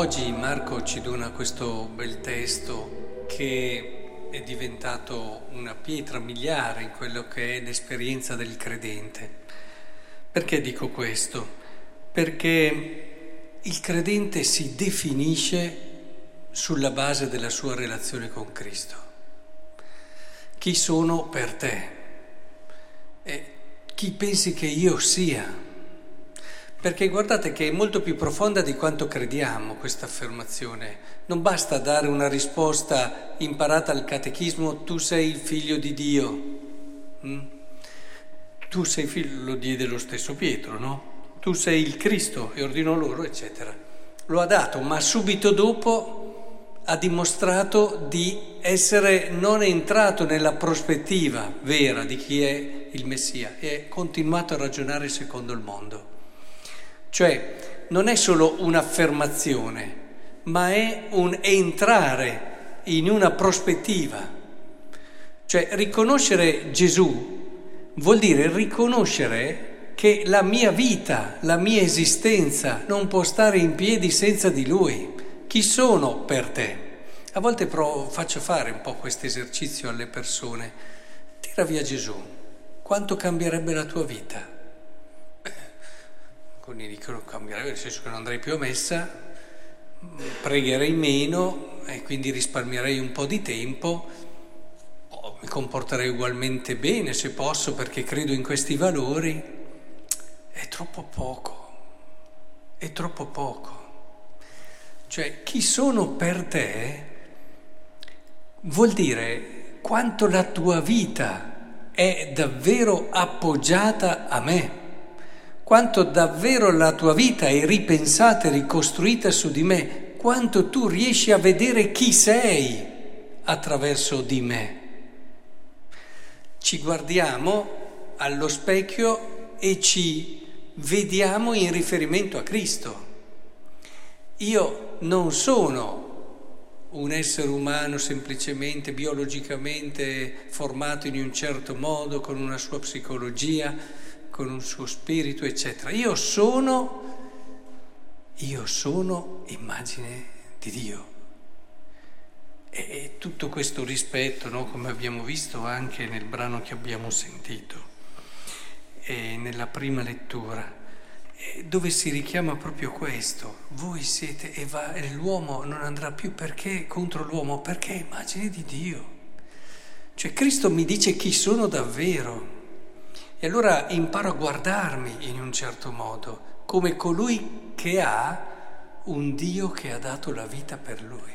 Oggi Marco ci dona questo bel testo che è diventato una pietra miliare in quello che è l'esperienza del credente. Perché dico questo? Perché il credente si definisce sulla base della sua relazione con Cristo. Chi sono per te? E chi pensi che io sia? Perché guardate che è molto più profonda di quanto crediamo questa affermazione. Non basta dare una risposta imparata al catechismo, tu sei il figlio di Dio. Mm? Tu sei figlio, lo diede lo stesso Pietro, no? Tu sei il Cristo e ordinò loro, eccetera. Lo ha dato, ma subito dopo ha dimostrato di essere non entrato nella prospettiva vera di chi è il Messia e ha continuato a ragionare secondo il mondo. Cioè non è solo un'affermazione, ma è un entrare in una prospettiva. Cioè riconoscere Gesù vuol dire riconoscere che la mia vita, la mia esistenza non può stare in piedi senza di Lui. Chi sono per te? A volte provo, faccio fare un po' questo esercizio alle persone. Tira via Gesù, quanto cambierebbe la tua vita? Alcuni dicono cambierebbe, nel senso che non andrei più a messa, pregherei meno e quindi risparmierei un po' di tempo, o mi comporterei ugualmente bene se posso perché credo in questi valori, è troppo poco, è troppo poco. Cioè chi sono per te vuol dire quanto la tua vita è davvero appoggiata a me quanto davvero la tua vita è ripensata e ricostruita su di me, quanto tu riesci a vedere chi sei attraverso di me. Ci guardiamo allo specchio e ci vediamo in riferimento a Cristo. Io non sono un essere umano semplicemente biologicamente formato in un certo modo, con una sua psicologia, con un suo spirito, eccetera. Io sono, io sono immagine di Dio. E tutto questo rispetto, no, come abbiamo visto anche nel brano che abbiamo sentito, e nella prima lettura, dove si richiama proprio questo, voi siete e, va, e l'uomo non andrà più perché contro l'uomo, perché è immagine di Dio. Cioè Cristo mi dice chi sono davvero. E allora imparo a guardarmi in un certo modo, come colui che ha un Dio che ha dato la vita per lui.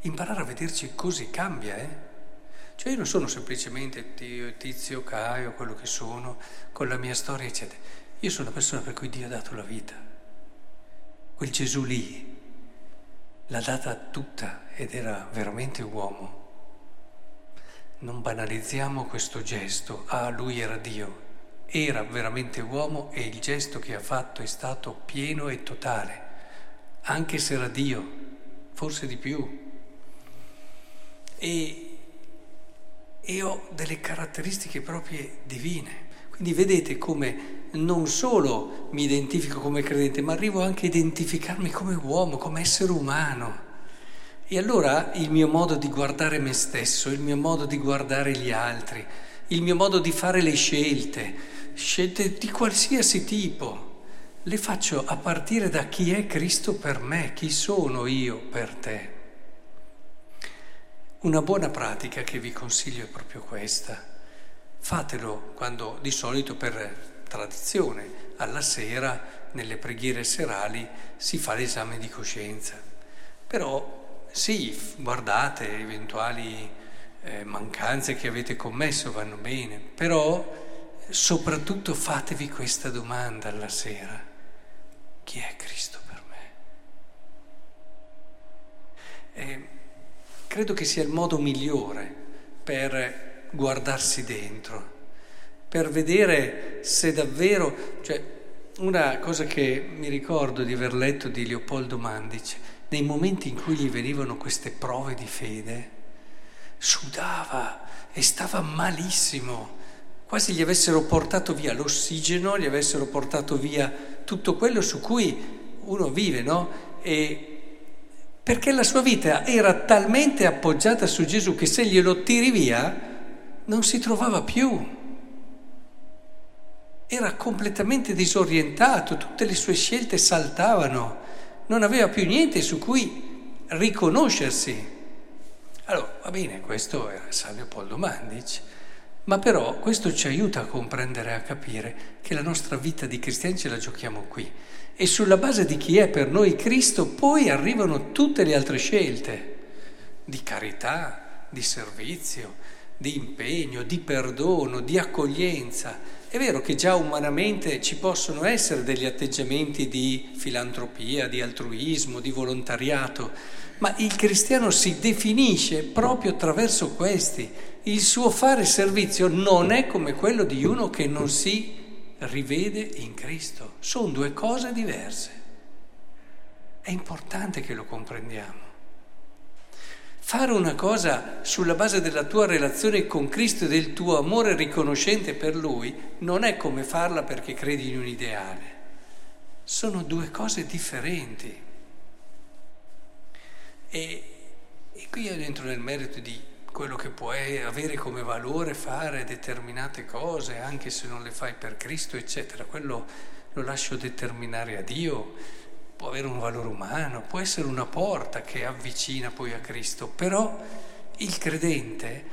Imparare a vederci così cambia, eh? Cioè io non sono semplicemente Dio, Tizio, Caio, quello che sono, con la mia storia, eccetera. Io sono una persona per cui Dio ha dato la vita. Quel Gesù lì l'ha data tutta ed era veramente uomo. Non banalizziamo questo gesto, ah lui era Dio, era veramente uomo e il gesto che ha fatto è stato pieno e totale, anche se era Dio, forse di più. E, e ho delle caratteristiche proprie divine. Quindi vedete come non solo mi identifico come credente, ma arrivo anche a identificarmi come uomo, come essere umano. E allora il mio modo di guardare me stesso, il mio modo di guardare gli altri, il mio modo di fare le scelte, scelte di qualsiasi tipo, le faccio a partire da chi è Cristo per me, chi sono io per te. Una buona pratica che vi consiglio è proprio questa. Fatelo quando di solito per tradizione alla sera nelle preghiere serali si fa l'esame di coscienza. Però sì, guardate eventuali eh, mancanze che avete commesso, vanno bene, però soprattutto fatevi questa domanda alla sera. Chi è Cristo per me? Eh, credo che sia il modo migliore per guardarsi dentro, per vedere se davvero, cioè una cosa che mi ricordo di aver letto di Leopoldo Mandice, nei momenti in cui gli venivano queste prove di fede, sudava e stava malissimo, quasi gli avessero portato via l'ossigeno, gli avessero portato via tutto quello su cui uno vive, no? E, perché la sua vita era talmente appoggiata su Gesù che se glielo tiri via non si trovava più. Era completamente disorientato, tutte le sue scelte saltavano, non aveva più niente su cui riconoscersi. Allora, va bene, questo era San Leopoldo Mandic, ma però questo ci aiuta a comprendere a capire che la nostra vita di cristiani ce la giochiamo qui. E sulla base di chi è per noi Cristo poi arrivano tutte le altre scelte di carità, di servizio, di impegno, di perdono, di accoglienza. È vero che già umanamente ci possono essere degli atteggiamenti di filantropia, di altruismo, di volontariato, ma il cristiano si definisce proprio attraverso questi. Il suo fare servizio non è come quello di uno che non si rivede in Cristo. Sono due cose diverse. È importante che lo comprendiamo. Fare una cosa sulla base della tua relazione con Cristo e del tuo amore riconoscente per Lui non è come farla perché credi in un ideale. Sono due cose differenti. E, e qui entro nel merito di quello che puoi avere come valore fare determinate cose, anche se non le fai per Cristo, eccetera. Quello lo lascio determinare a Dio, può avere un valore umano, può essere una porta che avvicina poi a Cristo, però il credente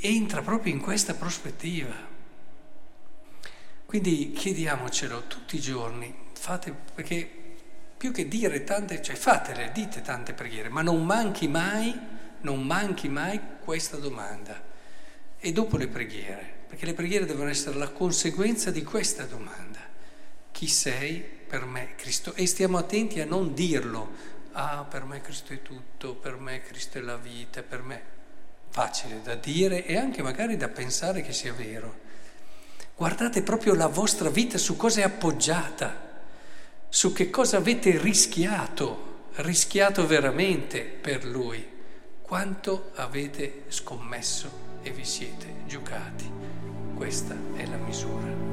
entra proprio in questa prospettiva. Quindi chiediamocelo tutti i giorni, fate, perché più che dire tante, cioè fatele, dite tante preghiere, ma non manchi mai non manchi mai questa domanda. E dopo le preghiere, perché le preghiere devono essere la conseguenza di questa domanda. Chi sei per me Cristo? E stiamo attenti a non dirlo. Ah, per me Cristo è tutto, per me Cristo è la vita, per me... Facile da dire e anche magari da pensare che sia vero. Guardate proprio la vostra vita su cosa è appoggiata, su che cosa avete rischiato, rischiato veramente per Lui quanto avete scommesso e vi siete giocati. Questa è la misura.